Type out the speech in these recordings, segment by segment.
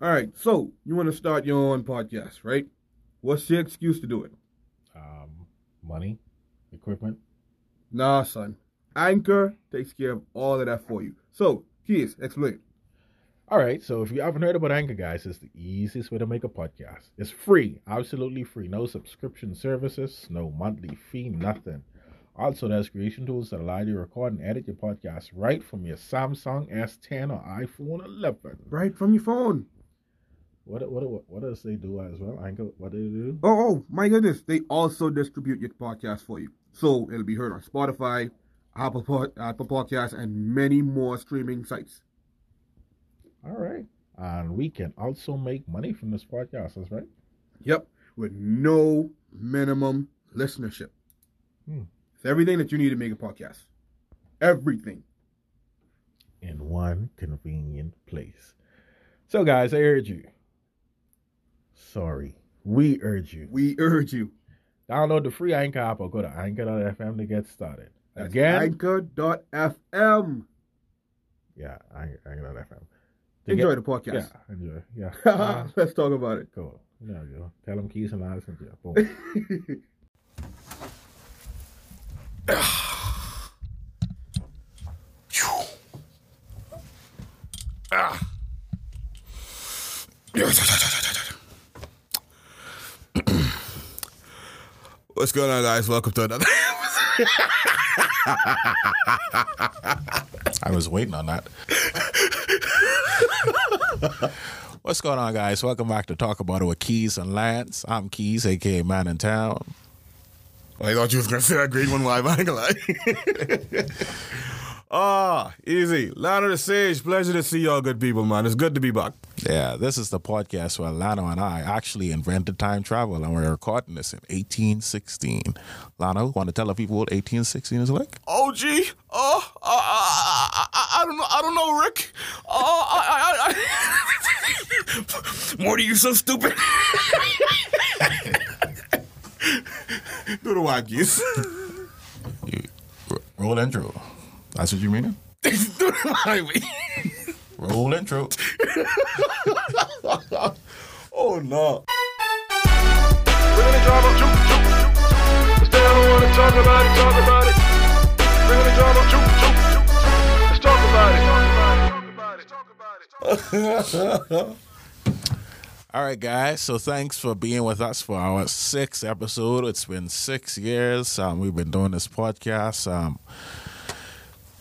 All right, so you want to start your own podcast, right? What's the excuse to do it? Um, money, equipment. Nah, son. Anchor takes care of all of that for you. So, Keys, explain. All right, so if you haven't heard about Anchor, guys, it's the easiest way to make a podcast. It's free, absolutely free. No subscription services, no monthly fee, nothing. Also, there's creation tools that allow you to record and edit your podcast right from your Samsung S10 or iPhone 11. Right from your phone. What what what, what does they do as well? Anchor, what do they do? Oh, oh, my goodness. They also distribute your podcast for you. So it'll be heard on Spotify, Apple, Pod, Apple Podcasts, and many more streaming sites. All right, and we can also make money from this podcast. That's right. Yep, with no minimum listenership. Hmm. It's everything that you need to make a podcast. Everything. in one convenient place. So, guys, I urge you. Sorry, we urge you. We urge you. Download the free Anchor app or go to anchor.fm to get started. That's Again, Anchor.fm. yeah, Anchor- anchor.fm. To Enjoy get- the podcast. Yeah, enjoy. Yeah. Uh, Let's talk about it. cool. You go. Tell them keys and listen to you. Boom. What's going on, guys? Welcome to another. I was waiting on that. What's going on, guys? Welcome back to Talk About It with Keys and Lance. I'm Keys, aka Man in Town. I thought you was gonna say that grade one live. I ain't gonna lie. Ah, easy. Lana the Sage. Pleasure to see y'all, good people, man. It's good to be back. Yeah, this is the podcast where Lano and I actually invented time travel, and we're recording this in 1816. Lano, want to tell the people what 1816 is like? Oh, gee. Oh, uh, I, I, I, don't know. I don't know, Rick. Oh, I, I, I, Morty, you so stupid. Do the wackies. Roll intro. That's what you mean? Do the highway. Roll intro. Oh, no. We're gonna drama, juke, juke, juke. Cause they wanna talk about it, talk about it. We're gonna drama, juke, juke, juke. Let's talk about it, talk about it, talk about it, talk about it. All right, guys. So thanks for being with us for our sixth episode. It's been six years. Um, we've been doing this podcast. Um,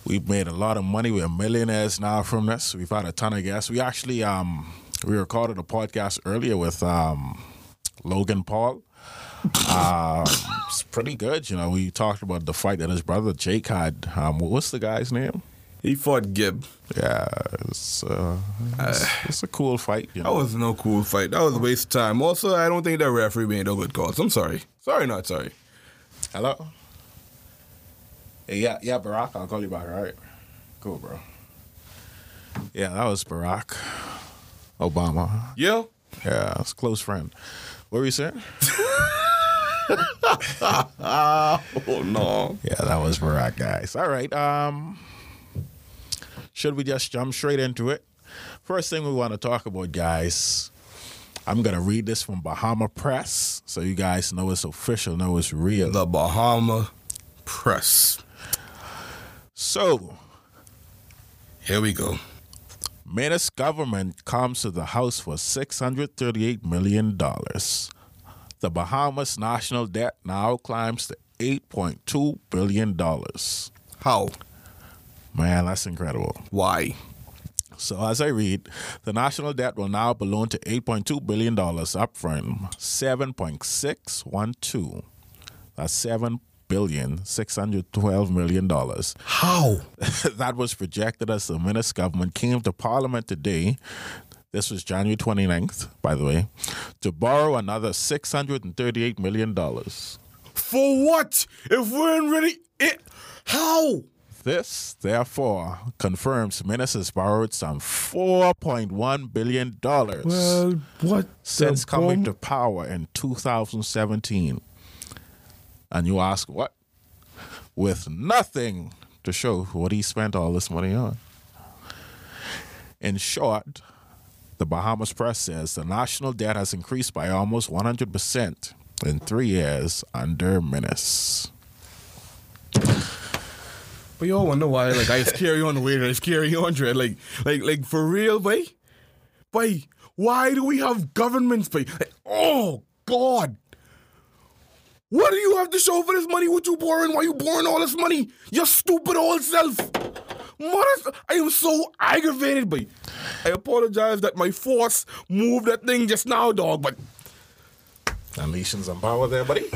we've made a lot of money. We're millionaires now from this. We've had a ton of guests. We actually um, we recorded a podcast earlier with um, Logan Paul. Um, it's pretty good. You know, we talked about the fight that his brother Jake had. Um, what's the guy's name? He fought Gib. Yeah, it's, uh, it's, it's a cool fight. You That was no cool fight. That was a waste of time. Also, I don't think that referee made no good calls. I'm sorry. Sorry, not sorry. Hello? Yeah, yeah, Barack. I'll call you back, all right? Cool, bro. Yeah, that was Barack Obama. Yeah. Yeah, it's close friend. What were you saying? Oh no. Yeah, that was Barack, guys. All right. Um, should we just jump straight into it? First thing we want to talk about, guys. I'm gonna read this from Bahama Press, so you guys know it's official, know it's real. The Bahama Press. So, Here we go. Minnis government comes to the House for $638 million. The Bahamas national debt now climbs to $8.2 billion. How? Man, that's incredible. Why? So, as I read, the national debt will now balloon to $8.2 billion, up from $7.612. That's $7 billion, $612 million. How? that was projected as the Minnis government came to Parliament today. This was January 29th, by the way, to borrow another $638 million. For what? If we're in really it how? This, therefore, confirms has borrowed some $4.1 billion what since coming to power in 2017. And you ask what? With nothing to show what he spent all this money on. In short, the Bahamas press says the national debt has increased by almost 100% in three years under Minnis. But y'all wonder why, like, I just carry on the way I just carry on, Dread. Like, like, like, for real, boy? Boy, why do we have governments, boy? Like, oh, God. What do you have to show for this money? What you borrowing? Why you borrowing all this money? Your stupid old self. Mother, I am so aggravated, boy. I apologize that my force moved that thing just now, dog, but Unleashing some power there, buddy.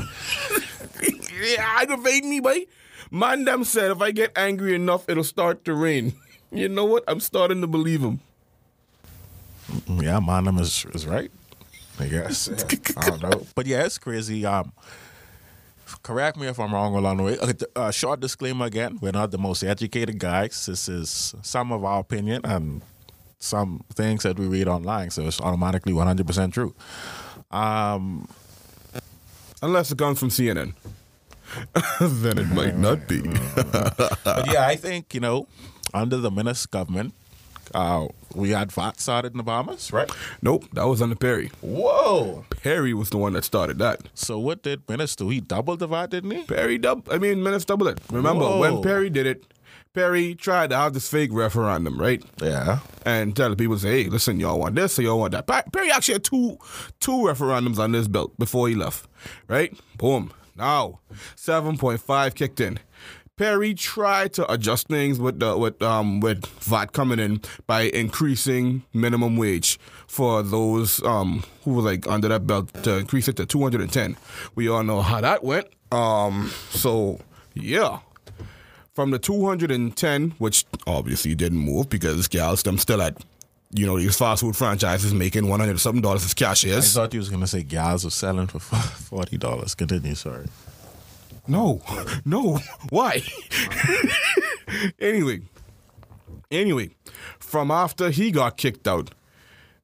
yeah, aggravate me, boy. Man, them said if I get angry enough, it'll start to rain. You know what? I'm starting to believe him. Yeah, Monum is is right. I guess. Yeah. I don't know, but yeah, it's crazy. Um, correct me if I'm wrong along the way. Okay, uh, short disclaimer again: we're not the most educated guys. This is some of our opinion and some things that we read online, so it's automatically 100 percent true. Um, Unless it comes from CNN. then it might not be. but yeah, I think you know, under the Minnis government, uh, we had VAT started in the Bahamas, right? nope, that was under Perry. Whoa! Perry was the one that started that. So what did Minnis do? He doubled the VAT, didn't he? Perry dub I mean Minnis doubled it. Remember Whoa. when Perry did it, Perry tried to have this fake referendum, right? Yeah. And tell the people say, hey, listen, y'all want this or y'all want that. Perry actually had two two referendums on this belt before he left. Right? Boom. Now, seven point five kicked in. Perry tried to adjust things with the with um with VAT coming in by increasing minimum wage for those um who were like under that belt to increase it to two hundred and ten. We all know how that went. Um so yeah. From the two hundred and ten, which obviously didn't move because gals them still at you know, these fast food franchises making one hundred something dollars as cashiers. I thought you was gonna say gals were selling for forty dollars. Continue, sorry. No, no. Why? anyway, anyway, from after he got kicked out,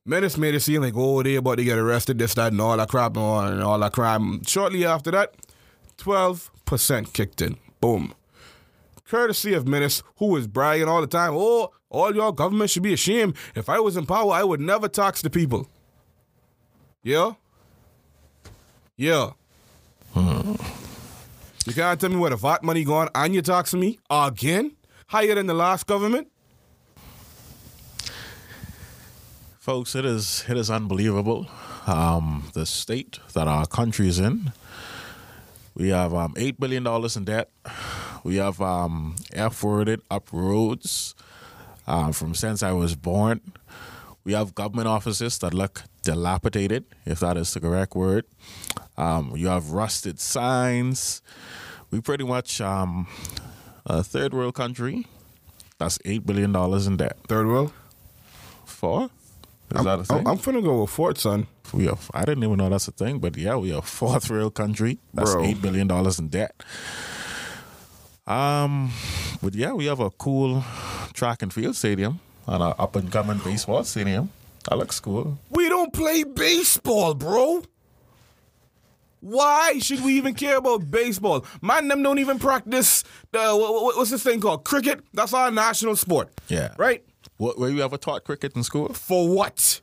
Minnis made it seem like, oh, they about to get arrested, this, that, and all that crap, and all, and all that crime. Shortly after that, 12% kicked in. Boom. Courtesy of Minnis, who was bragging all the time, oh, all your government should be ashamed. If I was in power, I would never tax the people. Yeah? Yeah. Hmm. You can't tell me where the VAT money gone and you taxing me again? Higher than the last government? Folks, it is it is unbelievable. Um, the state that our country is in. We have um, eight billion dollars in debt. We have um, F-worded up roads uh, from since I was born. We have government offices that look dilapidated, if that is the correct word. Um, you have rusted signs. We pretty much um, a third world country. That's eight billion dollars in debt. Third world? Four? Is that a thing? I'm, I'm finna go with fourth, son. we are. I didn't even know that's a thing, but yeah, we are fourth world country. That's Bro. eight billion dollars in debt. Um, but yeah, we have a cool track and field stadium and an up and coming baseball stadium. That looks cool. We don't play baseball, bro. Why should we even care about baseball? Man, them don't even practice the what, what- what's this thing called cricket. That's our national sport. Yeah. right. What, were you ever taught cricket in school? For what?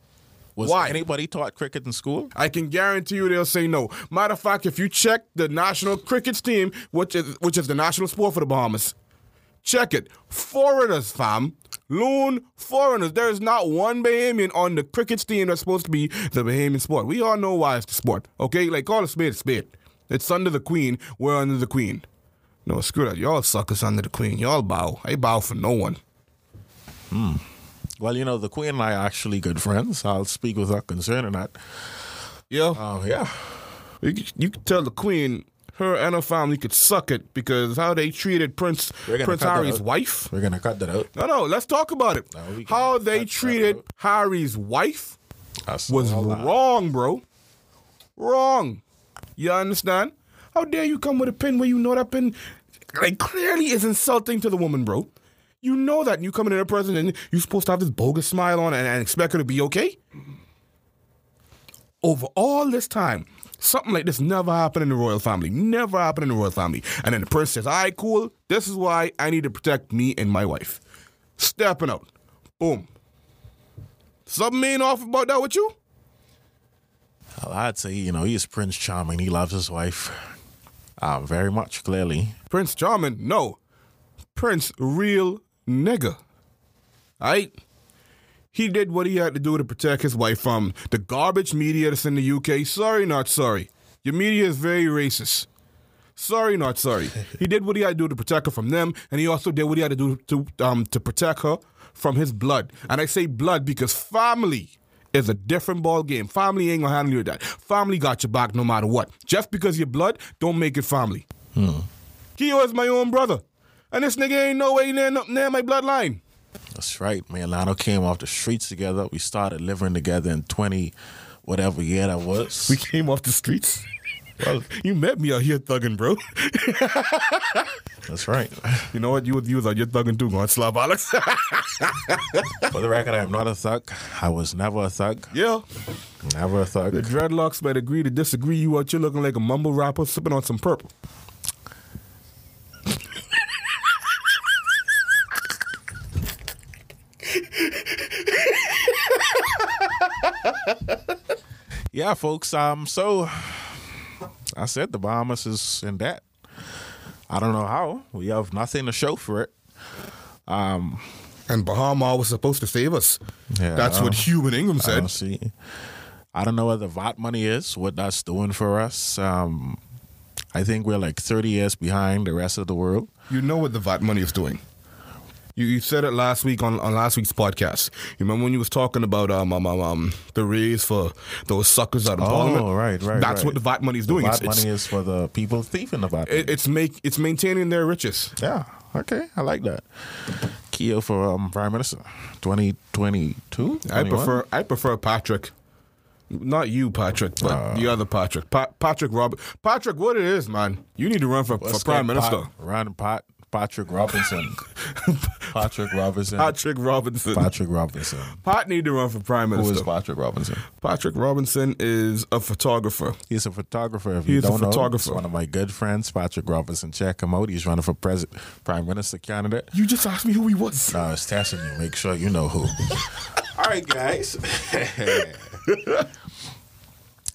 Was Why? anybody taught cricket in school? I can guarantee you they'll say no. Matter of fact, if you check the national cricket team, which is which is the national sport for the Bahamas, check it. Foreigners, fam. Loon foreigners. There is not one Bahamian on the cricket team that's supposed to be the Bahamian sport. We all know why it's the sport. Okay? Like call a spade a spade. It's under the queen. We're under the queen. No, screw that. Y'all suckers under the queen. Y'all bow. I bow for no one. Hmm. Well, you know, the Queen and I are actually good friends. I'll speak without concerning that. Yeah. Oh, yeah. You, you could tell the queen her and her family could suck it because how they treated Prince Prince Harry's wife. We're to cut that out. No, no, let's talk about it. No, how they treated. Harry's wife was wrong, bro. Wrong. You understand? How dare you come with a pin where you know that pin like clearly is insulting to the woman, bro. You know that you coming in a person and you're supposed to have this bogus smile on and, and expect her to be okay? Over all this time, something like this never happened in the royal family. Never happened in the royal family. And then the prince says, all right, cool. This is why I need to protect me and my wife. Stepping out. Boom. Something ain't off about that with you? Well, I'd say, you know, he's Prince Charming. He loves his wife um, very much, clearly. Prince Charming? No. Prince, real nigga. Aight? He did what he had to do to protect his wife from the garbage media that's in the UK. Sorry, not sorry. Your media is very racist. Sorry, not sorry. he did what he had to do to protect her from them, and he also did what he had to do to um to protect her from his blood. And I say blood because family is a different ball game. Family ain't gonna handle you with that. Family got your back no matter what. Just because you're blood, don't make it family. Keo is my own brother, and this nigga ain't no way near near my bloodline. That's right. Me and Lionel came off the streets together. We started living together in 20, whatever year that was. We came off the streets. Well, you met me out here thugging, bro. That's right. You know what? You was you was out here thugging too, going slap Alex. For the record, I am not a thug. I was never a thug. yeah. Never a thug. The dreadlocks might agree to disagree. You out here looking like a mumble rapper sipping on some purple. Yeah, folks. Um, so I said the Bahamas is in debt. I don't know how. We have nothing to show for it. Um, and Bahama was supposed to save us. Yeah, That's what don't- Hubert Ingraham I said. don't see. I don't know what the VAT money is, what that's doing for us. Um, I think we're like 30 years behind the rest of the world. You know what the VAT money is doing. You, you said it last week on, on last week's podcast. You remember when you was talking about um, um, um, um the raise for those suckers out of Parliament? Oh, right, right. That's right. what the VAT money is The doing. VAT It's- money it's, is for the people thieving the VAT. it, it's make it's maintaining their riches. yeah, okay, I like that. Keo for um, Prime Minister, 2022. I prefer I prefer Patrick. Not you, Patrick, but Uh. the other Patrick. Pa- Patrick Robert. Patrick, what it is, man? You need to run for, for Prime Minister. Ron Pat, Patrick Robinson. Patrick Robinson. Patrick Robinson. Patrick Robinson. Pat need to run for Prime Minister. is Patrick Robinson? Patrick Robinson is a photographer. He's a photographer. If He you a don't know, photographer. he's one of my good friends, Patrick Robinson. Check him out. He's running for president, prime minister candidate. You just asked me who he was. No, it's testing you. Make sure you know who. All right, guys.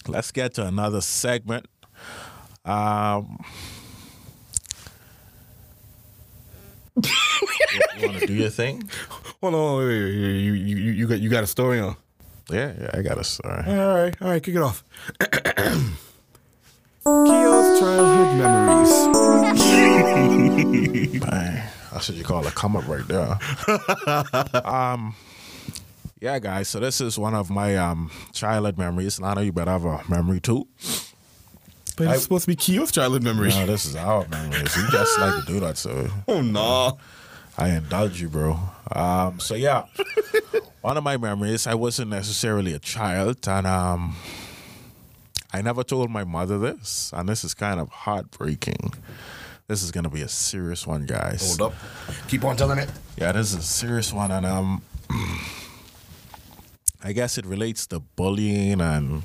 Let's get to another segment. Um, you, want to do your thing? Hold on, wait, wait, wait, you, you, you, got you got a story on. Yeah, yeah, I got a story. All right, all right, kick it off. Keo's childhood memories. Man, that's what you call a come up right there. um, yeah, guys. So this is one of my um childhood memories. And I know you better have a memory too. But it's supposed to be Keo's childhood memories. No, this is our memories. You just like to do that, so Oh no. I indulge you, bro. Um, so yeah, one of my memories. I wasn't necessarily a child, and um, I never told my mother this, and this is kind of heartbreaking. This is gonna be a serious one, guys. Hold up. Keep on telling it. Yeah, this is a serious one, and um, I guess it relates to bullying and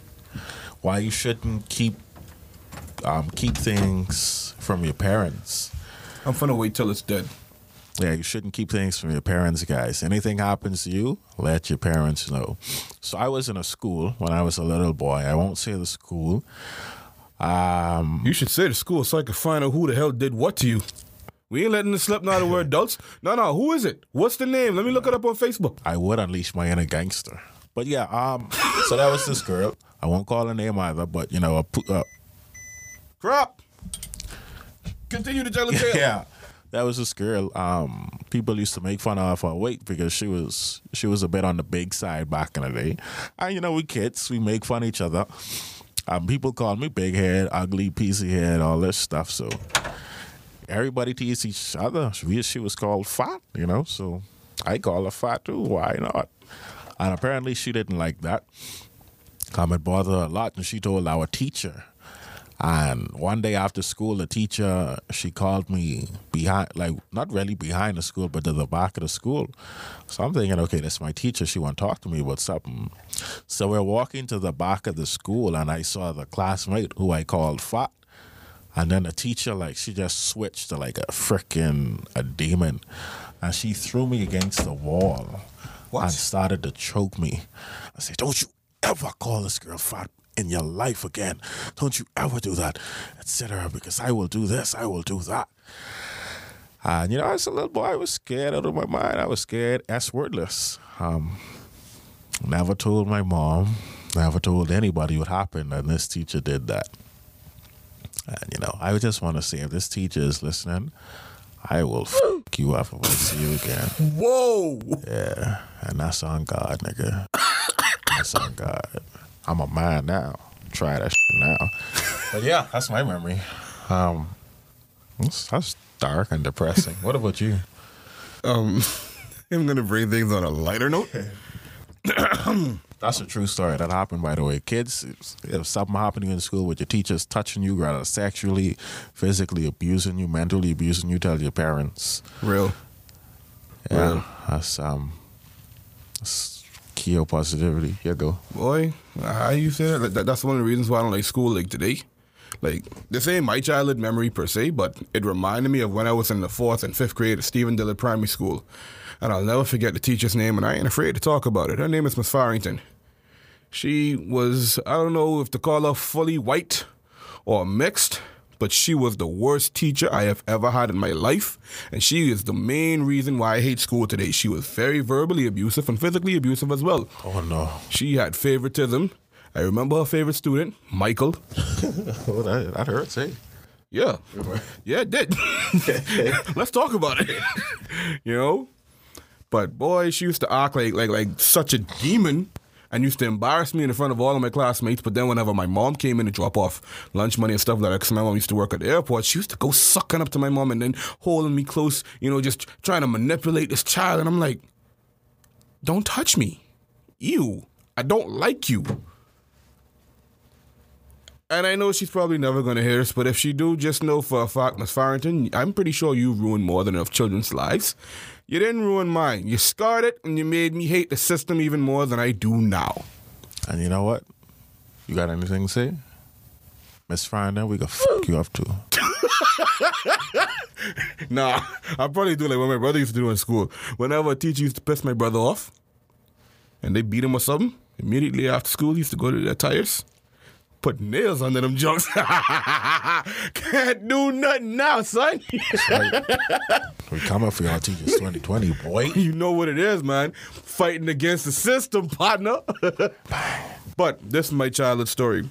why you shouldn't keep um keep things from your parents. I'm gonna wait till it's dead. Yeah, you shouldn't keep things from your parents, guys. Anything happens to you, let your parents know. So I was in a school when I was a little boy. I won't say the school. Um, You should say the school so I can find out who the hell did what to you. We ain't letting this slip now that we're adults. No, no, who is it? What's the name? Let me look it up on Facebook. I would unleash my inner gangster. But yeah, um, so that was this girl. I won't call her name either, but you know, a, uh, Crap. Continue to tell the tale. yeah, that was this girl. Um, people used to make fun of her weight because she was she was a bit on the big side back in the day. And you know, we kids, we make fun of each other. Um, people call me big head, ugly, piecey head, all this stuff. So everybody teased each other. She, she was called fat, you know. So I call her fat too. Why not? And apparently, she didn't like that. Um, it bothered her a lot, and she told our teacher. And one day after school, the teacher she called me behind, like not really behind the school, but to the back of the school. So I'm thinking, okay, that's my teacher. She want to talk to me about something. Mm. So we're walking to the back of the school, and I saw the classmate who I called fat. And then the teacher, like, she just switched to like a freaking a demon, and she threw me against the wall. and started to choke me. I said, "Don't you ever call this girl fat in your life again. Don't you ever do that, etc. Because I will do this, I will do that." And you know, as a little boy, I was scared out of my mind. I was scared as wordless. Um, never told my mom, never told anybody what happened, and this teacher did that. And you know, I just want to say, if this teacher is listening, I will fuck you up if I see you again. Whoa! Yeah, and that's on God, nigga. that's on God. I'm a man now. Try that shit now. But yeah, that's my memory. Um, that's, that's dark and depressing. What about you? Um, I'm gonna bring things on a lighter note. That's a true story that happened, by the way. Kids, if- if something happened to you in school with your teachers touching you, rather sexually, physically abusing you, mentally abusing you, tell your parents. Real. Yeah, Well. that's um, that's key positivity. Here you go. Boy, how you say that? Like, that? That's one of the reasons why I don't like school like today. Like, this ain't my childhood memory per se, but it reminded me of when I was in the fourth and fifth grade at Stephen Dillet Primary School. And I'll never forget the teacher's name, and I ain't afraid to talk about it. Her name is Miss Farrington. She was, I don't know if to call her fully white or mixed, but she was the worst teacher I have ever had in my life. And she is the main reason why I hate school today. She was very verbally abusive and physically abusive as well. Oh no! She had favoritism. I remember her favorite student, Michael. Oh, that, that hurts, eh? Yeah. Yeah, it did. Let's talk about it. you know? But boy, she used to act like like like such a demon and used to embarrass me in front of all of my classmates. But then whenever my mom came in to drop off lunch money and stuff like that, because my mom used to work at the airport, she used to go sucking up to my mom and then holding me close, you know, just trying to manipulate this child. And I'm like, don't touch me. Ew. I don't like you. And I know she's probably never going to hear this, but if she do, just know for a fact, Miss Farrington, I'm pretty sure you've ruined more than enough children's lives. You didn't ruin mine. You scarred it, and you made me hate the system even more than I do now. And you know what? You got anything to say? Miss Farrington, we can fuck you up too. Nah, I probably do like what my brother used to do in school. Whenever a teacher used to piss my brother off, and they beat him or something, immediately after school, he used to go to their tires, put nails under them junks. Can't do nothing now, son. We coming for y'all teachers 2020, boy. you know what it is, man. Fighting against the system, partner. but this is my childhood story.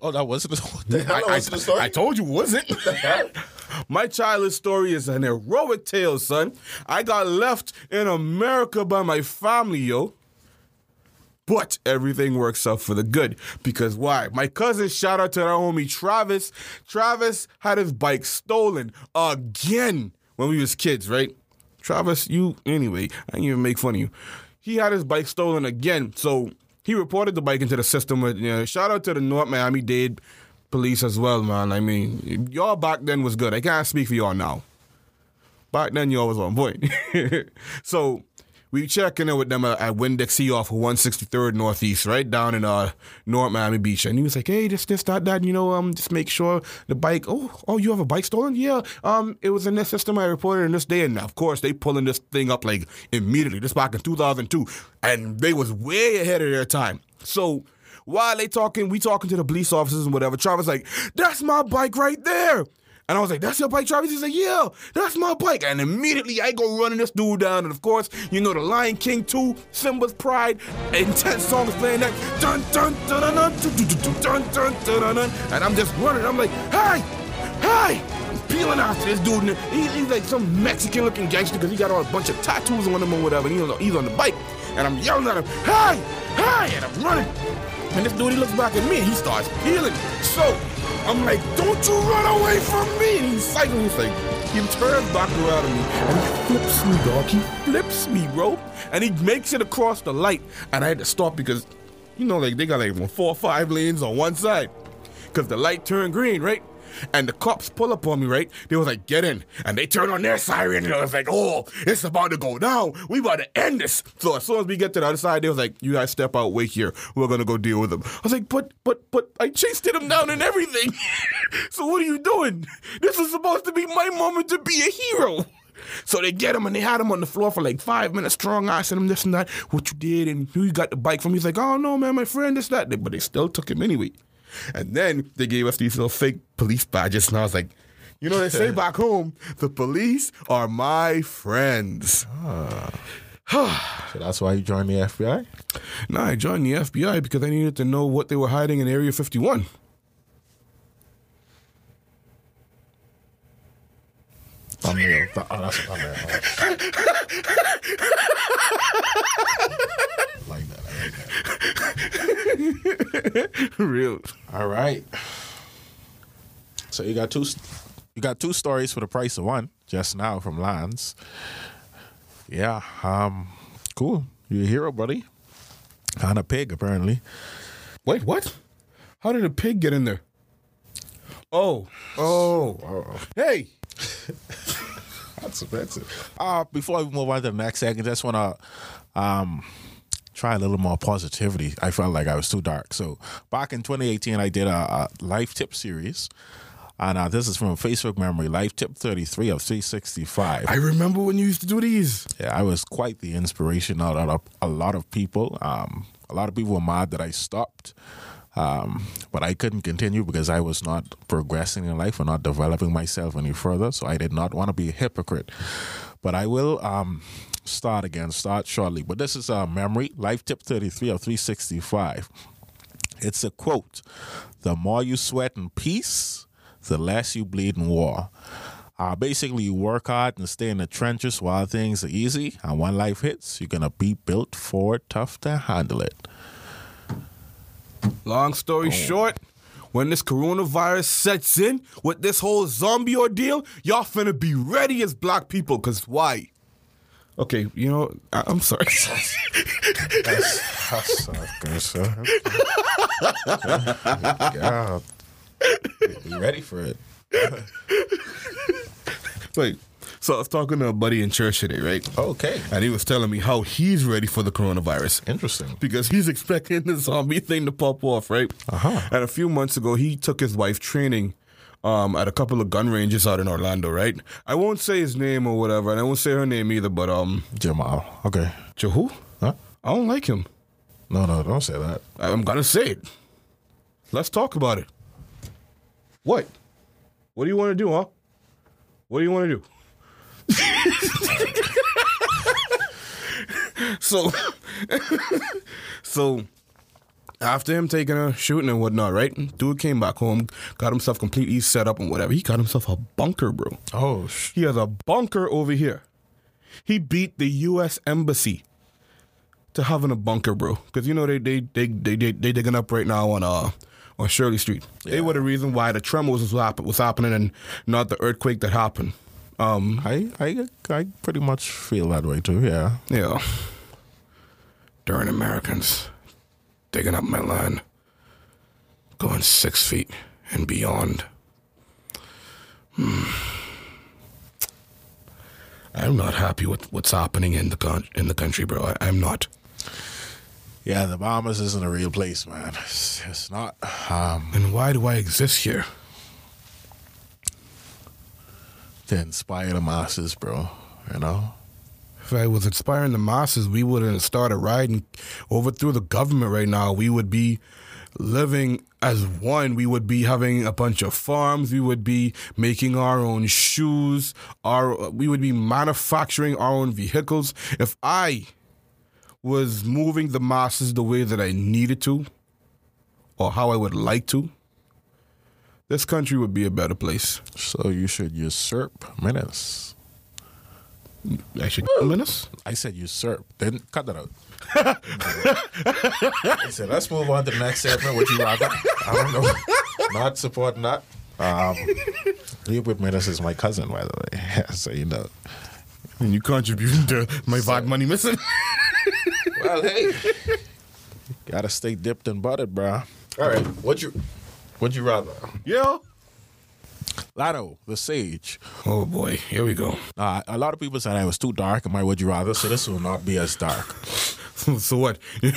Oh, that wasn't the? I, That I- wasn't the story. I told you, wasn't. My childhood story is an heroic tale, son. I got left in America by my family, yo. But everything works out for the good. Because why? My cousin, shout out to our homie Travis. Travis had his bike stolen again when we was kids, right? Travis, you anyway, I didn't even make fun of you. He had his bike stolen again. So he reported the bike into the system. With, you know, shout out to the North Miami Dade police as well, man. I mean, y'all back then was good. I can't speak for y'all now. Back then, y'all was on point. so we checking in with them at, at Winn-Dixie off of 163rd Northeast, right down in uh North Miami Beach. And he was like, "Hey, this, this, that, that. You know, um, just make sure the bike. Oh, oh, you have a bike stolen? Yeah. Um, it was in this system. I reported in this day, and of course they pulling this thing up like immediately. This back in 2002, and they was way ahead of their time. So." While they talking, we talking to the police officers and whatever. Travis like, that's my bike right there. And I was like, that's your bike, Travis? He's like, yeah, that's my bike. And immediately I go running this dude down. And of course, you know, the Lion King 2, Simba's Pride, intense songs playing that. Dun, dun, dun, dun, dun, dun, dun, dun, dun, dun. And I'm just running. I'm like, hey, hey. I'm peeling after this dude. And he, he's like some Mexican looking gangster because he got all a bunch of tattoos on him or whatever. And he's on, he's on the bike. And I'm yelling at him, hey, hey. And I'm running. And this dude, he looks back at me and he starts peeling. So I'm like, don't you run away from me. And he's cycling. He's like, he turns back around at me and he flips me, dog. He flips me, bro. And he makes it across the light. And I had to stop because, you know, like they got like four or five lanes on one side. Because the light turned green, right? And the cops pull up on me, right? They was like, get in. And they turn on their siren and I was like, oh, it's about to go down. We about to end this. So as soon as we get to the other side, they was like, you guys step out, wait here. We're gonna go deal with them. I was like, but but but I chased him down and everything. so what are you doing? This is supposed to be my moment to be a hero. So they get him and they had him on the floor for like five minutes, strong asking him this and that, what you did and who you got the bike from. He's like, oh no, man, my friend, this, that. But they still took him anyway. And then they gave us these little fake police badges, and I was like, you know, they say back home, the police are my friends. Ah. So that's why you joined the FBI? No, I joined the FBI because I needed to know what they were hiding in Area 51. Thumbnail. Th- oh, that's oh. a Real. All right. So you got two you got two stories for the price of one just now from Lance. Yeah, um cool. You're a hero, buddy. On a pig, apparently. Wait, what? How did a pig get in there? Oh, oh, hey. That's offensive. Uh before we move on to the next segment, just wanna um try a little more positivity. I felt like I was too dark. So back in 2018 I did a, a life tip series. And uh, this is from a Facebook memory, Life Tip 33 of 365. I remember when you used to do these. Yeah, I was quite the inspiration out of a lot of people. Um, a lot of people were mad that I stopped, um, but I couldn't continue because I was not progressing in life or not developing myself any further. So I did not want to be a hypocrite. But I will um, start again, start shortly. But this is a memory, Life Tip 33 of 365. It's a quote The more you sweat in peace, the less you bleed in war. Uh, basically, you work hard and stay in the trenches while things are easy. And when life hits, you're going to be built for it, tough to handle it. Long story oh. short, when this coronavirus sets in with this whole zombie ordeal, y'all finna be ready as black people. Cause why? Okay, you know, I- I'm sorry. That's, that's sir. God. You ready for it? Wait. So I was talking to a buddy in church today, right? Okay. And he was telling me how he's ready for the coronavirus. Interesting. because he's expecting the zombie thing to pop off, right? Uh-huh. And a few months ago, he took his wife training um, at a couple of gun ranges out in Orlando, right? I won't say his name or whatever, and I won't say her name either, but um, Jamal. Okay. Jehu? Huh? I don't like him. No, no, don't say that. I'm gonna say it. Let's talk about it. What? What do you want to do, huh? What do you want to do? So, so after him taking a shooting and whatnot, right? Dude came back home, got himself completely set up and whatever. He got himself a bunker, bro. Oh, sh- He has a bunker over here. He beat the U.S. Embassy to having a bunker, bro. Because you know they they they they they, they digging up right now on uh on Shirley Street. They were the reason why the tremors was, happen, was happening and not the earthquake that happened. Um, I, I, I pretty much feel that way too. Yeah. yeah. Darn Americans digging up my land, going six feet and beyond. Hmm. I'm not happy with what's happening in the con- in the country, bro. I- I'm not. Yeah, the Bahamas isn't a real place, man. It's, it's not. Um, And why do I exist here? To inspire the masses, bro. You know. If I was inspiring the masses, we wouldn't start have started riding overthrew the government right now. We would be living as one. We would be having a bunch of farms. We would be making our own shoes. Our we would be manufacturing our own vehicles. If I was moving the masses the way that I needed to, or how I would like to, this country would be a better place. So you should usurp Minnis. Actually, Minnis. I said usurp. Then cut that out. I said, let's move on to the next segment. Would you rather? I don't know. Not supporting that. Um, Leave with Minnis is my cousin, by the way. so you know. And you contributing to my VOD money missing. Well, hey, gotta stay dipped and buttered, bro. All right, what you, would you rather? yeah. Lotto, the sage. Oh boy, here we go. Uh, a lot of people said I was too dark in my would you rather, so this will not be as dark. So what? you,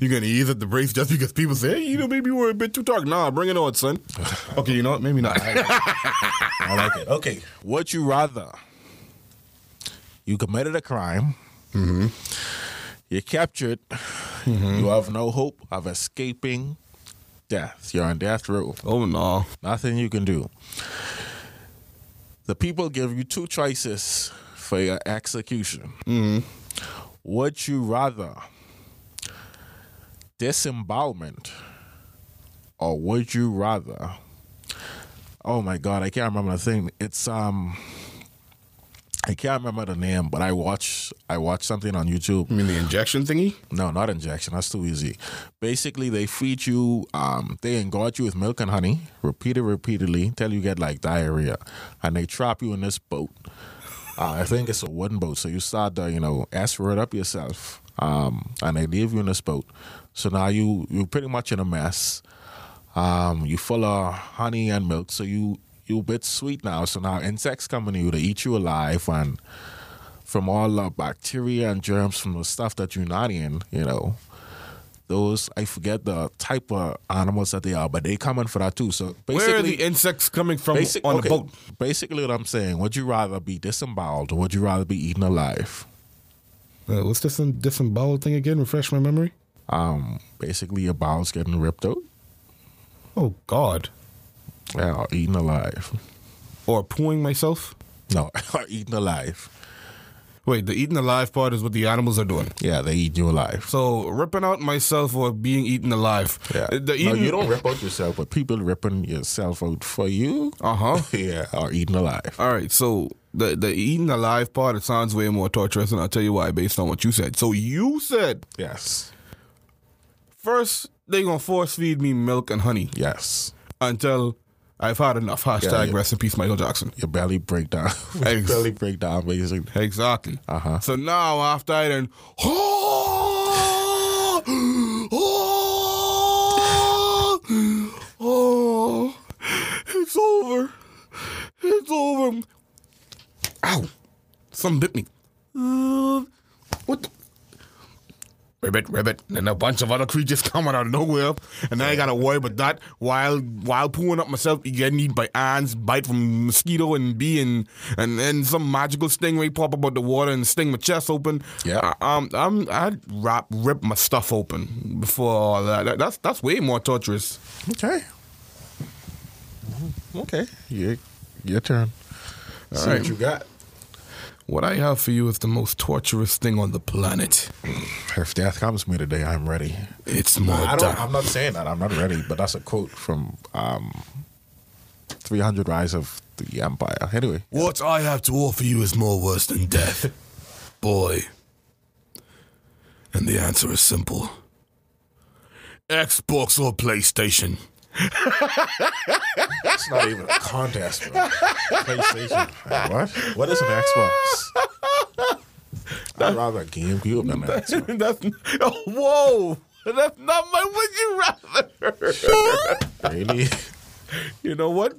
you're gonna ease at the brakes just because people say, hey, you know, maybe we're a bit too dark. Nah, bring it on, son. Okay, you know what? Maybe not. I like it. Okay, would you rather you committed a crime. Mm-hmm. You're captured. You have no hope of escaping death. You're on death row. Oh no. Nothing you can do. The people give you two choices for your execution. Would you rather disembowelment or would you rather oh my god i can't remember the thing it's um i can't remember the name but i watch i watch something on youtube You mean the injection thingy? no, not injection. That's too easy. Basically, they feed you, um, they engorge you with milk and honey, repeat it repeatedly till you get like diarrhea, and they trap you in this boat. Uh, I think it's a wooden boat, so you start to, you know, esper it up yourself, um, and they leave you in this boat. So now you you're pretty much in a mess. Um, you full of honey and milk, so you you a bit sweet now. So now insects coming to you to eat you alive, and from all the bacteria and germs from the stuff that you're not in, you know. Those I forget the type of animals that they are, but they coming for that too. So Where are basically, the insects coming from basic, on okay, the boat? basically what I'm saying, would you rather be disemboweled or would you rather be eaten alive? Uh, what's this disemboweled thing again? Refresh my memory. Um, basically your bowels getting ripped out, Oh God. Or eaten alive. Or pooing myself. No, or eaten alive. Wait, the eating alive part is what the animals are doing. Yeah, they eat you alive. So ripping out myself or being eaten alive. Yeah, The no, you don't rip out yourself, but people ripping yourself out for you. Uh huh. Yeah, or eaten alive. All right, so the the eating alive part it sounds way more torturous, and I'll tell you why based on what you said. So you said Yes, first they gonna force feed me milk and honey yes. until I've had enough. Hashtag yeah. rest in peace, Michael Jackson. Your belly break down. Your belly break down, basically. Exactly. Uh-huh. So now after I then, oh, oh, oh, it's over. It's over. Ow! Something bit me. Uh, what the? Ribbit, ribbit, and a bunch of other creatures coming out of nowhere, and then I gotta worry about that while while pulling up myself, getting eaten by ants, bite from mosquito and bee, and and then some magical stingray pop up out the water and sting my chest open. Yeah. I, um, I'm I'd rap, rip my stuff open before all that. that. That's that's way more torturous. Okay. Okay. Your, your turn. See right. what you got. What I have for you is the most torturous thing on the planet. If death comes to me today, I'm ready. It's more. I don't, I'm not saying that. I'm not ready, but that's a quote from um, 300 Rise of the Empire. Anyway. What I have to offer you is more worse than death, boy. And the answer is simple Xbox or PlayStation? It's not even a contest, bro. PlayStation. What? What is an Xbox? I'd rather a GameCube than an Xbox. That's, oh, whoa! That's not my would you rather. Really? You know what?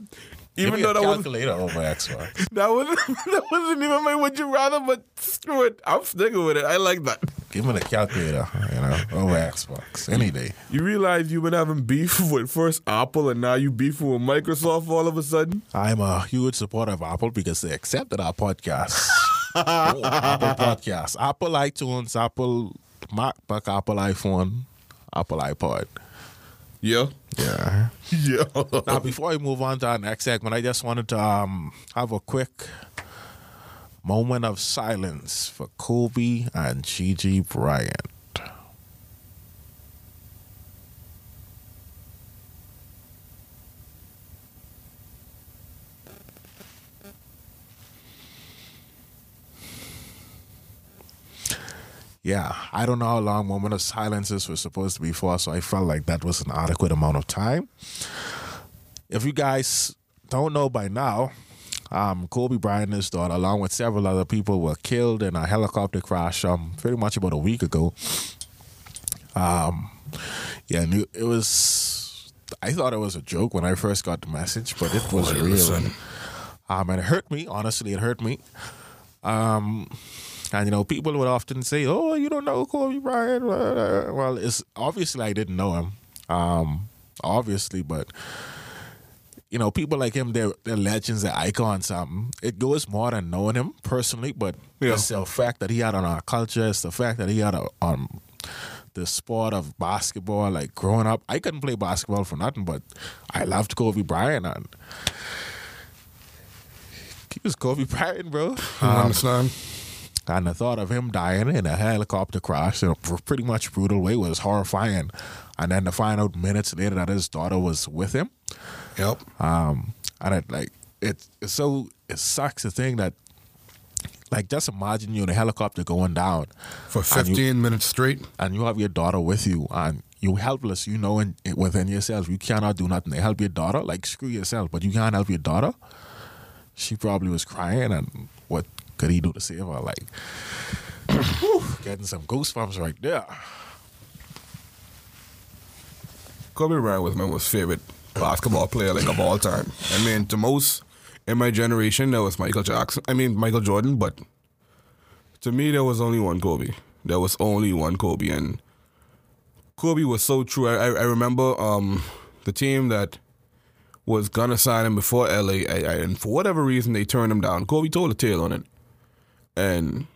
Even though that wasn't, calculator over Xbox. that wasn't that wasn't even my would you rather, but screw it. I'm sticking with it. I like that. Give me the calculator, you know, over Xbox any day. You realize you've been having beef with first Apple and now you beef with Microsoft all of a sudden? I'm a huge supporter of Apple because they accepted our podcast. Oh, Apple Podcast, Apple iTunes, Apple MacBook, Apple iPhone, Apple iPod. Yeah. Yeah. Yeah. Now, before we move on to our next segment, I just wanted to um, have a quick moment of silence for Kobe and Gigi Bryant. Yeah, I don't know how long moment of silences was supposed to be for, so I felt like that was an adequate amount of time. If you guys don't know by now, um, Kobe Bryant and his daughter, along with several other people, were killed in a helicopter crash um, pretty much about a week ago. Um, yeah, and it was. I thought it was a joke when I first got the message, but it was real. Um, and it hurt me. Honestly, it hurt me. Um, and you know, people would often say, "Oh, you don't know Kobe Bryant." Well, it's obviously I didn't know him. Um, obviously, but you know, people like him, they're they're legends, they're icons. Um, it goes more than knowing him personally, but Yeah. it's the fact that he had on our culture. It's the fact that he had a, on the sport of basketball. Like growing up, I couldn't play basketball for nothing, but I loved Kobe Bryant and. He was Kobe Bryant, bro. You understand? And the thought of him dying in a helicopter crash in a pretty much brutal way was horrifying. And then to find out minutes later that his daughter was with him, Yep. um, and it like it, it's so it sucks the thing that like just imagine you in a helicopter going down For and you- 15 minutes straight. and you have your daughter with you and you're helpless you know in, within yourself you cannot do nothing to help your daughter like screw yourself but you can't help your daughter she probably was crying and what could he do to save her like whew, getting some goosebumps right there Kobe Bryant was my most favorite basketball player like of all time. I mean, to most in my generation, there was Michael Jackson. I mean, Michael Jordan, but to me, there was only one Kobe. There was only one Kobe, and Kobe was so true. I, I, I remember um, the team that was gonna sign him before LA, I, I, and for whatever reason, they turned him down. Kobe told a tale on it, and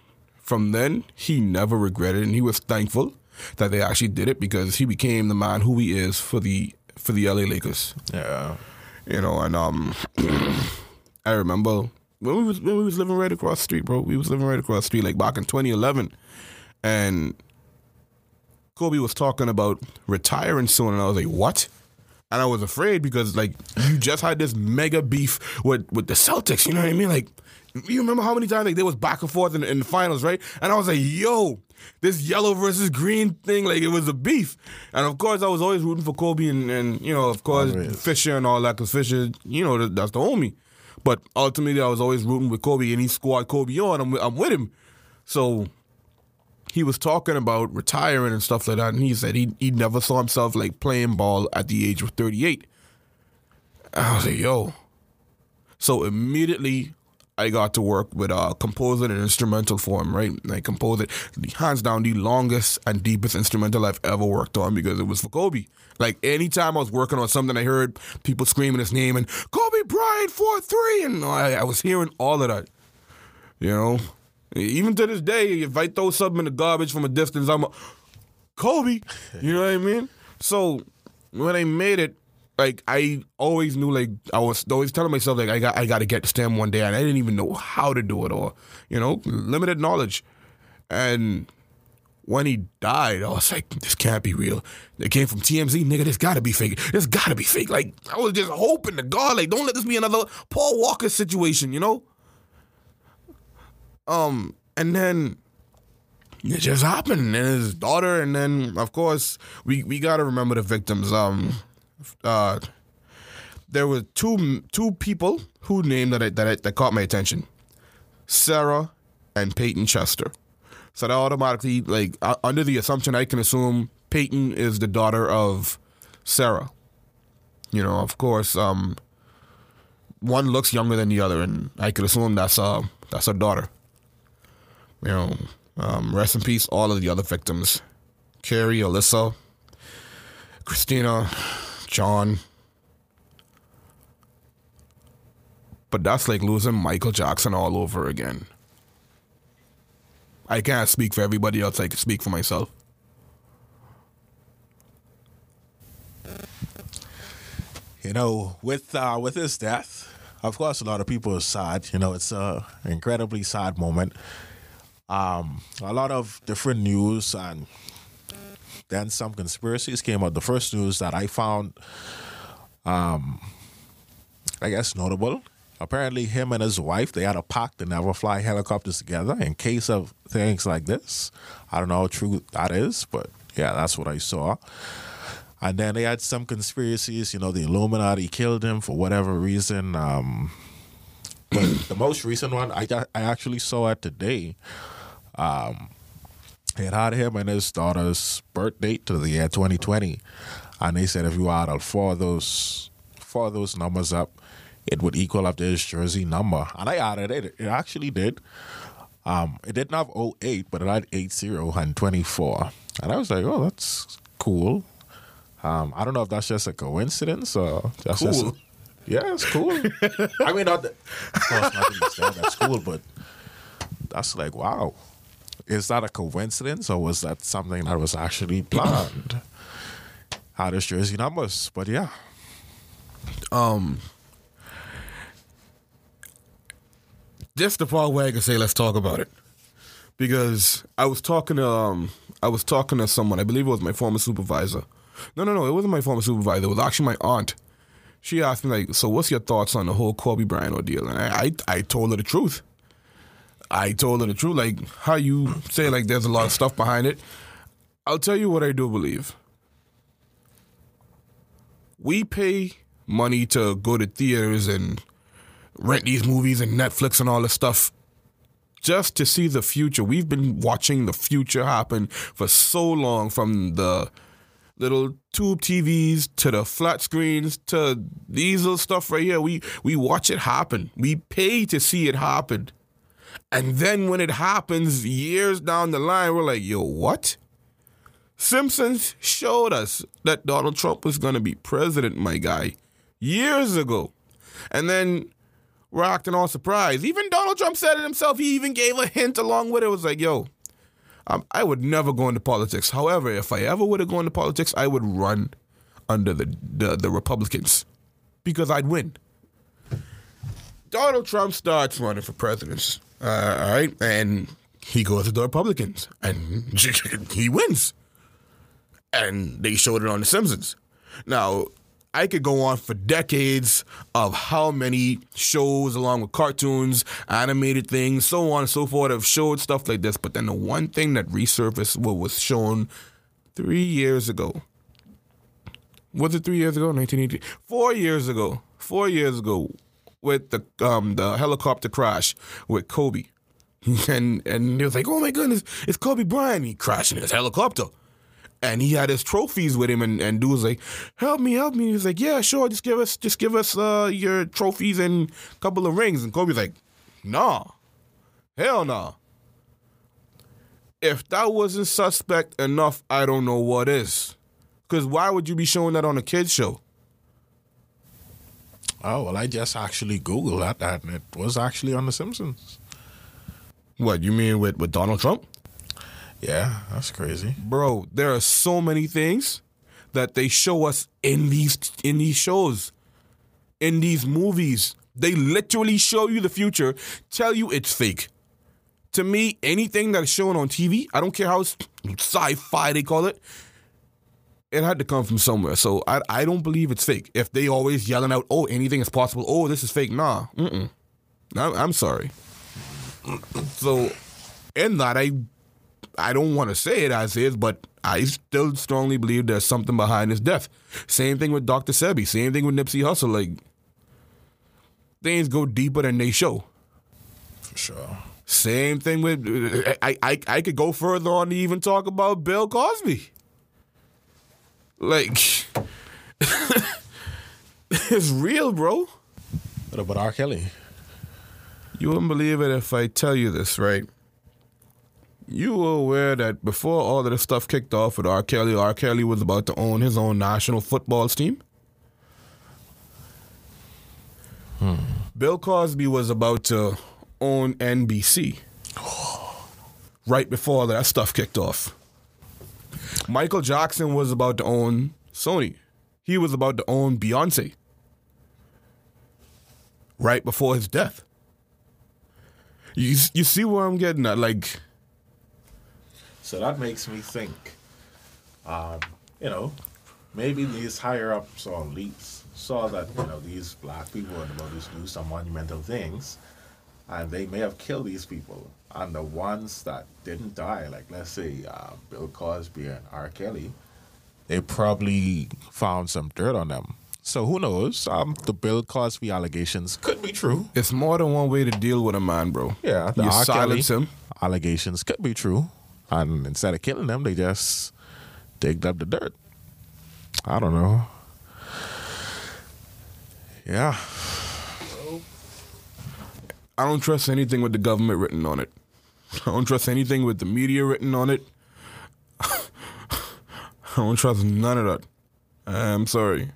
from then he never regretted, it, and he was thankful that they actually did it because he became the man who he is for the for the LA Lakers. yeah You know, and um, I remember when we was when we was living right across the street, bro. We was living right across the street, like back in 2011, and Kobe was talking about retiring soon, and I was like, what? And I was afraid because like you just had this mega beef with with the Celtics. You know what I mean? Like you remember how many times like there was back and forth in, in the finals, right? And I was like, yo, this yellow versus green thing, like it was a beef. And of course, I was always rooting for Kobe and, and you know, of course, Always. Fisher and all that, because Fisher, you know, that- that's the homie. But ultimately, I was always rooting with Kobe, and he squad Kobe on. I'm, I'm with him. So he was talking about retiring and stuff like that, and he said he he never saw himself like playing ball at the age of 38. I was like, yo. So immediately I got to work with uh composing an instrumental for him, right? I composed it hands down the longest and deepest instrumental I've ever worked on because it was for Kobe. Like anytime I was working on something, I heard people screaming his name and Kobe Bryant four three, and I, I was hearing all of that. You know, even to this day, if I throw something in the garbage from a distance, I'm a, Kobe. You know what I mean? So when I made it, like I always knew, like I was always telling myself, like I got, I got to get to STEM one day, and I didn't even know how to do it, or you know, limited knowledge. And when he died, I was like, this can't be real. It came from TMZ, nigga. This gotta be fake. This gotta be fake. Like I was just hoping to God, like don't let this be another Paul Walker situation, you know. Um, and then it just happened, and his daughter, and then of course we we gotta remember the victims. Um, uh, there were two two people who named that I, that I, that caught my attention, Sarah and Payton Chester. So that automatically, like, uh, under the assumption, I can assume Payton is the daughter of Sarah. You know, of course, um, one looks younger than the other, and I could assume that's that's her daughter. You know, um, rest in peace, all of the other victims: Keri, Alyssa, Christina, John. But that's like losing Michael Jackson all over again. I can't speak for everybody else. I can speak for myself. you know, with uh, with his death, of course, a lot of people are sad. You know, it's a incredibly sad moment. Um, a lot of different news and then some conspiracies came out. The first news that I found, um, I guess notable. Apparently, him and his wife they had a pact to never fly helicopters together in case of things like this. I don't know how true that is, but yeah, that's what I saw. And then they had some conspiracies, you know, the Illuminati killed him for whatever reason. Um, but the most recent one, I, I actually saw it today. Um, it had him and his daughter's birth date to the year 2020. And they said if you add all four of those, four of those numbers up, it would equal up to his jersey number. And I added it. It actually did. Um, it didn't have 08, but it had 80 and 24. And I was like, oh, that's cool. Um, I don't know if that's just a coincidence or that's just Cool. Yeah, it's cool. I mean, not, of course, not to say that's cool, but that's like, wow. Is that a coincidence or was that something that was actually planned? How does jersey numbers? But yeah, This the part where I can say let's talk about it. Because I was talking to um I was talking to someone, I believe it was my former supervisor. No, no, no, it wasn't my former supervisor, it was actually my aunt. She asked me like, so what's your thoughts on the whole Kobe Bryant ordeal? And I I, I told her the truth. I told her the truth. Like how you say like there's a lot of stuff behind it. I'll tell you what I do believe. We pay money to go to theaters and rent these movies and Netflix and all this stuff just to see the future. We've been watching the future happen for so long from the little tube TVs to the flat screens to these little stuff right here. We we watch it happen. We pay to see it happen. And then when it happens years down the line, we're like, yo, what? Simpsons showed us that Donald Trump was going to be president, my guy, years ago. And then we're acting all surprised. Even Donald Trump said it himself. He even gave a hint along with it. It was like, yo, um, I would never go into politics. However, if I ever would have gone into politics, I would run under the, the, the Republicans because I'd win. Donald Trump starts running for president, uh, all right, and he goes to the Republicans, and he wins. And they showed it on The Simpsons. Now, I could go on for decades of how many shows, along with cartoons, animated things, so on and so forth, have showed stuff like this. But then the one thing that resurfaced, what was shown three years ago, was it three years ago? 1980? Four years ago. Four years ago, with the um the helicopter crash with Kobe, and and he was like, "Oh my goodness, it's Kobe Bryant." He crashed in his helicopter, and he had his trophies with him, and and dude was like, "Help me, help me." He was like, "Yeah, sure, just give us just give us uh your trophies and a couple of rings." And Kobe's like, "Nah, hell nah." If that wasn't suspect enough, I don't know what is. Because why would you be showing that on a kids show? Oh well, I just actually googled that, that and it was actually on The Simpsons. What you mean with with Donald Trump? Yeah, that's crazy. bro there are so many things that they show us in these in these shows in these movies they literally show you the future tell you it's fake to me anything that's shown on tv i don't care how sci-fi they call it it had to come from somewhere so i, I don't believe it's fake if they always yelling out oh anything is possible oh this is fake nah mm-mm. I'm, I'm sorry so in that i I don't want to say it as is, but I still strongly believe there's something behind his death. Same thing with Dr. Sebi. Same thing with Nipsey Hussle. Like things go deeper than they show. For sure. Same thing with I I I could go further on to even talk about Bill Cosby. Like it's real, bro. What about R. Kelly? You wouldn't believe it if I tell you this, right? You were aware that before all of this stuff kicked off with R. Kelly, R. Kelly was about to own his own national football team. Hmm. Bill Cosby was about to own NBC right before that stuff kicked off. Michael Jackson was about to own Sony. He was about to own Beyonce right before his death. You you see where I'm getting at? Like, So that makes me think, um, you know, maybe these higher ups or elites saw that, you know, these black people were about to do some monumental things, and they may have killed these people. And the ones that didn't die, like let's say uh, Bill Cosby and R. Kelly, they probably found some dirt on them. So who knows? Um, the Bill Cosby allegations could be true. it's more than one way to deal with a man, bro. Yeah, the you R. Kelly him. allegations could be true, and instead of killing them, they just digged up the dirt. I don't know. Yeah, I don't trust anything with the government written on it. I don't trust anything with the media written on it. I don't trust none of that. I'm sorry.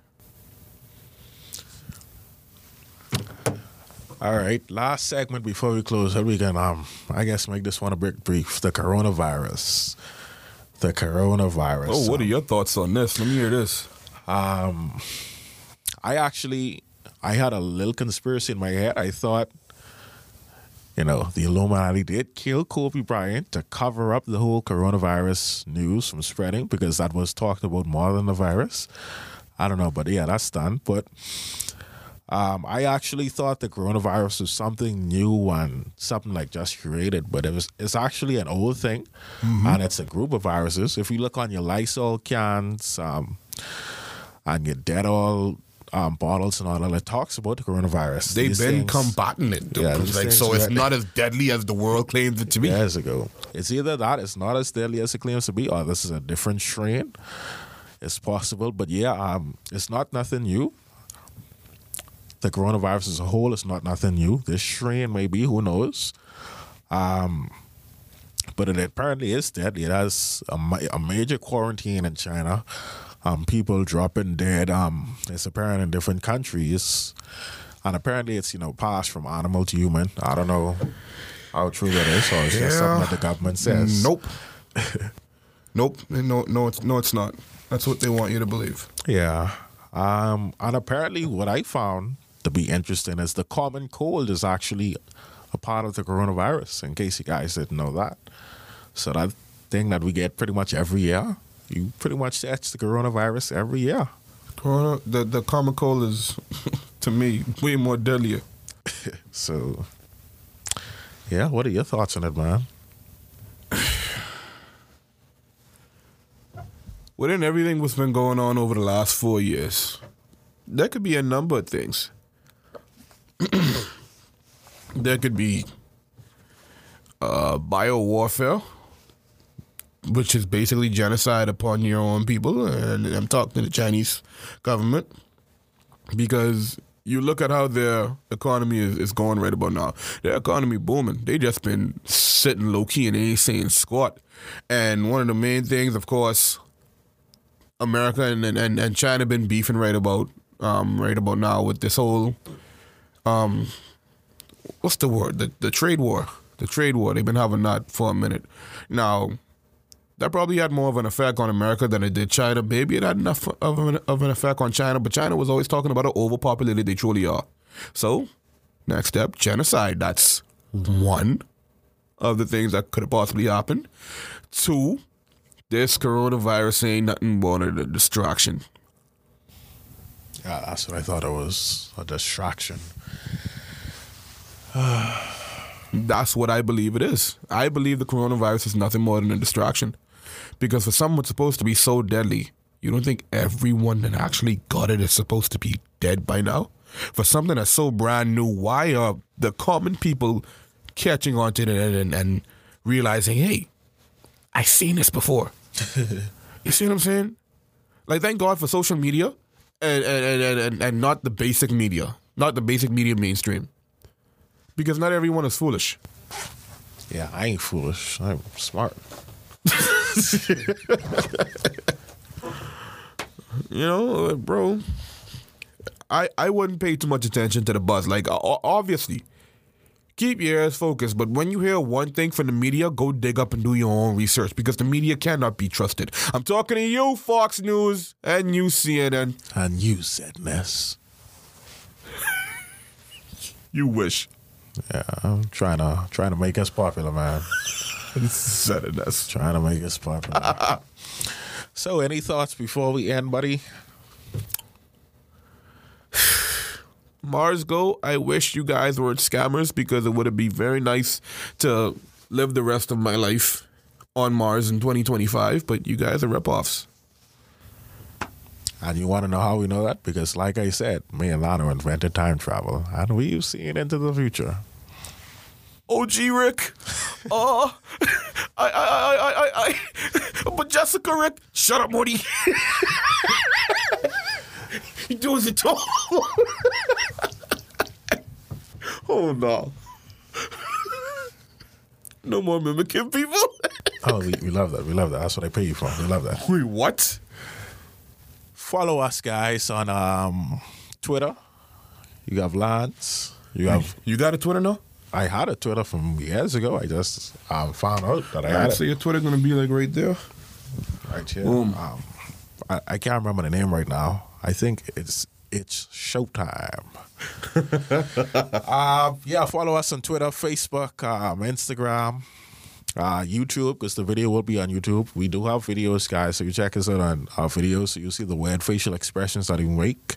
All right, last segment before we close. We can, um, I guess, make this one a bit brief. The coronavirus. The coronavirus. Oh, what are your thoughts on this? Let me hear this. Um, I actually, I had a little conspiracy in my head. I thought, you know, the Illuminati did kill Kobe Bryant to cover up the whole coronavirus news from spreading because that was talked about more than the virus. I don't know, but yeah, that's done. But um, I actually thought the coronavirus was something new and something like just created, but it was it's actually an old thing, and it's a group of viruses. If you look on your Lysol cans um, and your Dettol um, bottles and all that, it talks about the coronavirus. They've These been things- combating it. Yeah, like, so it's not as deadly as the world claims it to be. years ago. It's either that it's not as deadly as it claims to be, or this is a different strain. It's possible, but yeah, um, it's not nothing new. The coronavirus as a whole is not nothing new. This strain may be, who knows? Um, but it apparently is deadly. It has a, a major quarantine in China. Um, people dropping dead. Um, it's apparent in different countries, and apparently it's you know passed from animal to human. I don't know how true that is, or it's just something that the government says. Nope. nope. No, no, it's no, it's not. That's what they want you to believe. Yeah. Um, and apparently, what I found to be interesting is the common cold is actually a part of the coronavirus, in case you guys didn't know that. So, that thing that we get pretty much every year, you pretty much catch the coronavirus every year. Corona, the the common cold is, to me, way more deadlier. So, yeah, what are your thoughts on it, man? Within everything what's been going on over the last four years, there could be a number of things. there could be uh, bio warfare, which is basically genocide upon your own people, and I'm talking to the Chinese government because you look at how their economy is, is going right about now. Their economy booming. They just been sitting low key and they ain't saying squat. And one of the main things, of course, America and and, and China been beefing right about um right about now with this whole um what's the word the the trade war the trade war they've been having that for a minute now that probably had more of an effect on America than it did China. Maybe it had enough of an, of an effect on China, but China was always talking about how overpopulated they truly are. So, next step, genocide. That's one of the things that could have possibly happened. Two, this coronavirus ain't nothing but a distraction. Yeah, that's what I thought it was a distraction. That's what I believe it is. I believe the coronavirus is nothing more than a distraction. Because for something supposed to be so deadly, you don't think everyone that actually got it is supposed to be dead by now? For something that's so brand new, why are the common people catching on to it and, and, and realizing, hey, I've seen this before? you see what I'm saying? Like, thank God for social media and, and, and, and, and not the basic media, not the basic media mainstream. Because not everyone is foolish. Yeah, I ain't foolish. I'm smart. You know, uh, bro. I I wouldn't pay too much attention to the buzz. Like, obviously, keep your ears focused. But when you hear one thing from the media, go dig up and do your own research because the media cannot be trusted. I'm talking to you, Fox News and you, CNN. And you said this. You wish. Yeah, I'm trying to trying to make us popular, man. It. That's trying to make us popular. so, any thoughts before we end, buddy? Mars Go. I wish you guys weren't scammers because it would be very nice to live the rest of my life on Mars in 2025. But you guys are ripoffs. And you want to know how we know that? Because, like I said, me and Lana invented time travel, and we've seen into the future. OG Rick. Oh, I, I, I, I, I, I, but Jessica Rick, shut up, Morty. he does it too. oh no. No more mimicking people. Oh, we, we love that. We love that. That's what I pay you for. We love that. Wait, what? Follow us, guys, on um, Twitter. You have Lans. You have. You got a Twitter now? I had a Twitter from years ago. I just um, found out that I had right, so your Twitter gonna be like right there. right here. Boom. Um, I, I can't remember the name right now. I think it's it's Showtime. uh, yeah, follow us on Twitter, Facebook, um, Instagram, uh, YouTube, because the video will be on YouTube. We do have videos, guys, so you check us out on our videos. So you see the weird facial expressions that we make.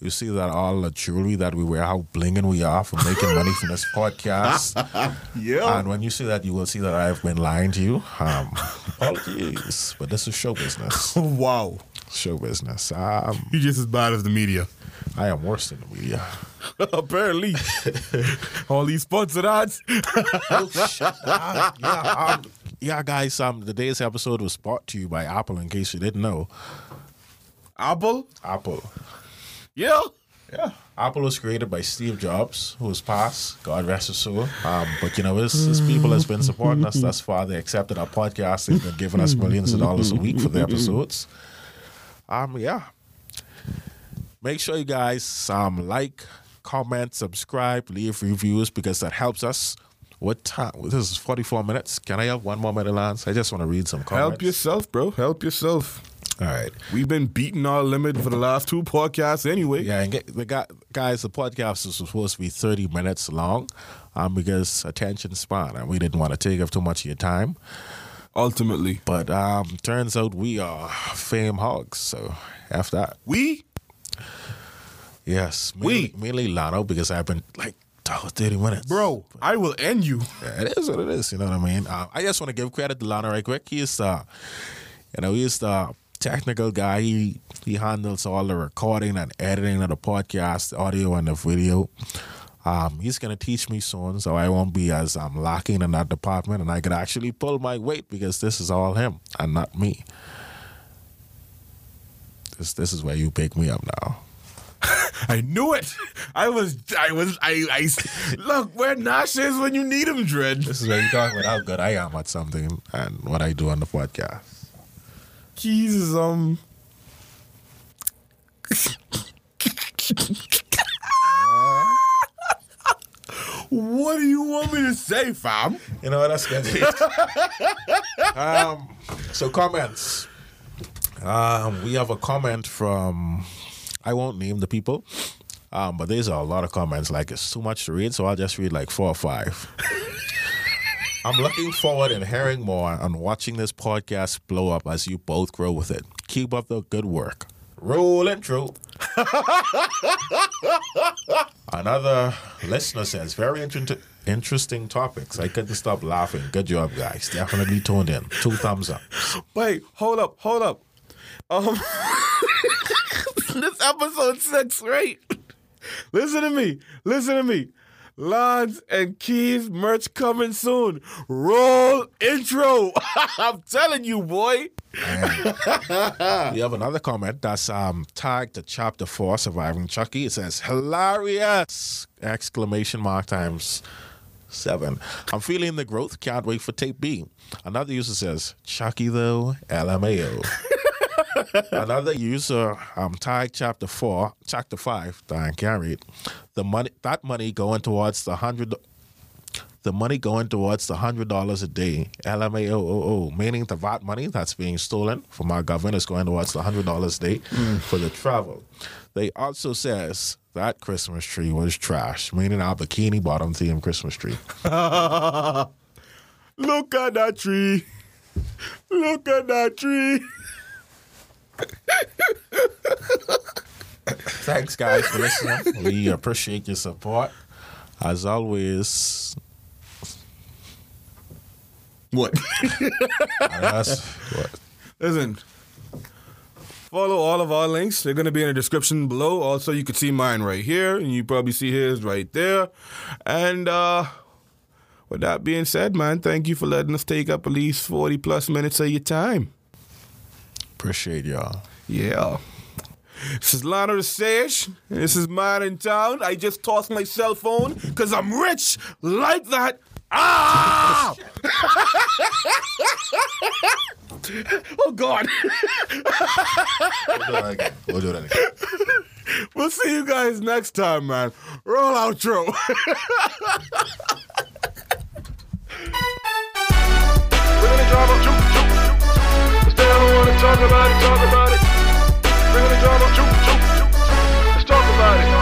You see that all the jewelry that we wear, how blinging we are for making money from this podcast. Yeah. And when you see that, you will see that I've been lying to you. Um, apologies, but this is show business. wow. Show business. Um, You just as bad as the media. I am worse than the media. Apparently. All these sponsored ads. Uh, yeah, um, yeah, guys. Um, today's episode was brought to you by Apple. In case you didn't know, Apple. Apple. Yeah. Yeah, Apple was created by Steve Jobs, who's passed. God rest his soul. Um, but you know, his, his people has been supporting us thus far. They accepted our podcast. They've been giving us millions of dollars a week for the episodes. Um, yeah. Make sure you guys um like, comment, subscribe, leave reviews because that helps us. What time? This is forty four minutes. Can I have one more minute, Lans? I just want to read some comments. Help yourself, bro. Help yourself. All right. We've been beating our limit for the last two podcasts anyway. Yeah, and get, the guy, guys, the podcast is supposed to be 30 minutes long um, because attention span, and we didn't want to take up too much of your time. Ultimately. But um, turns out we are fame hogs, so after that, We? yes, We. mainly, Lano because I've been like oh, 30 minutes. Bro, I will end you. Yeah, it is what it is, you know what I mean? Uh, I just want to give credit to Lano right quick. He's the, you know, he's the technical guy. He he handles all the recording and editing of the podcast, the audio and the video. Um, he's gonna teach me soon, so I won't be as um, lacking in that department, and I could actually pull my weight because this is all him and not me. This this is where you pick me up now. I knew it. I was, I was, I, I, look, where Nash is when you need him, Dread. This is where you talk about how good I am at something and what I do on the podcast. Jesus, um. what do you want me to say, fam? You know what? That's good. um, so comments. Um, we have a comment from. I won't name the people, um, but there's a lot of comments. Like it's too much to read, so I'll just read like four or five. I'm looking forward and hearing more and watching this podcast blow up as you both grow with it. Keep up the good work. Rolling through. Another listener says, very inter- interesting topics. I couldn't stop laughing. Good job, guys. Definitely tuned in. Two thumbs up. Wait, hold up, hold up. Um, this episode six, right? Listen to me, listen to me. Lans and Keys merch coming soon. Roll intro. I'm telling you, boy. We have another comment that's um, tagged to chapter four, surviving Chucky. It says hilarious! Exclamation mark times seven. I'm feeling the growth. Can't wait for tape B. Another user says Chucky though LMAO. Another user um tagged chapter four, chapter five. Diane can't. The money that money going towards the hundred the money going towards the hundred dollars a day, LMAO, meaning the VAT money that's being stolen from our government is going towards the hundred dollars a day for the travel. They also says that Christmas tree was trash, meaning our bikini bottom theme Christmas tree. Look at that tree. Look at that tree. Thanks guys for listening. We appreciate your support. As always, What? that's what Listen. Follow all of our links. They're going to be in the description below. Also, you can see mine right here, and you probably see his right there. And uh, with that being said, man, thank you for letting us take up at least 40 plus minutes of your time. Appreciate y'all. Yeah. This is Lionel the Sage. This is mine in town. I just tossed my cell phone because I'm rich like that. Ah! oh, God. We'll do that again. We'll do that again. We'll We'll see you guys next time, man. Roll outro. talk about it, talk about it. Bring the drama, juke, juke, juke. Let's talk about it.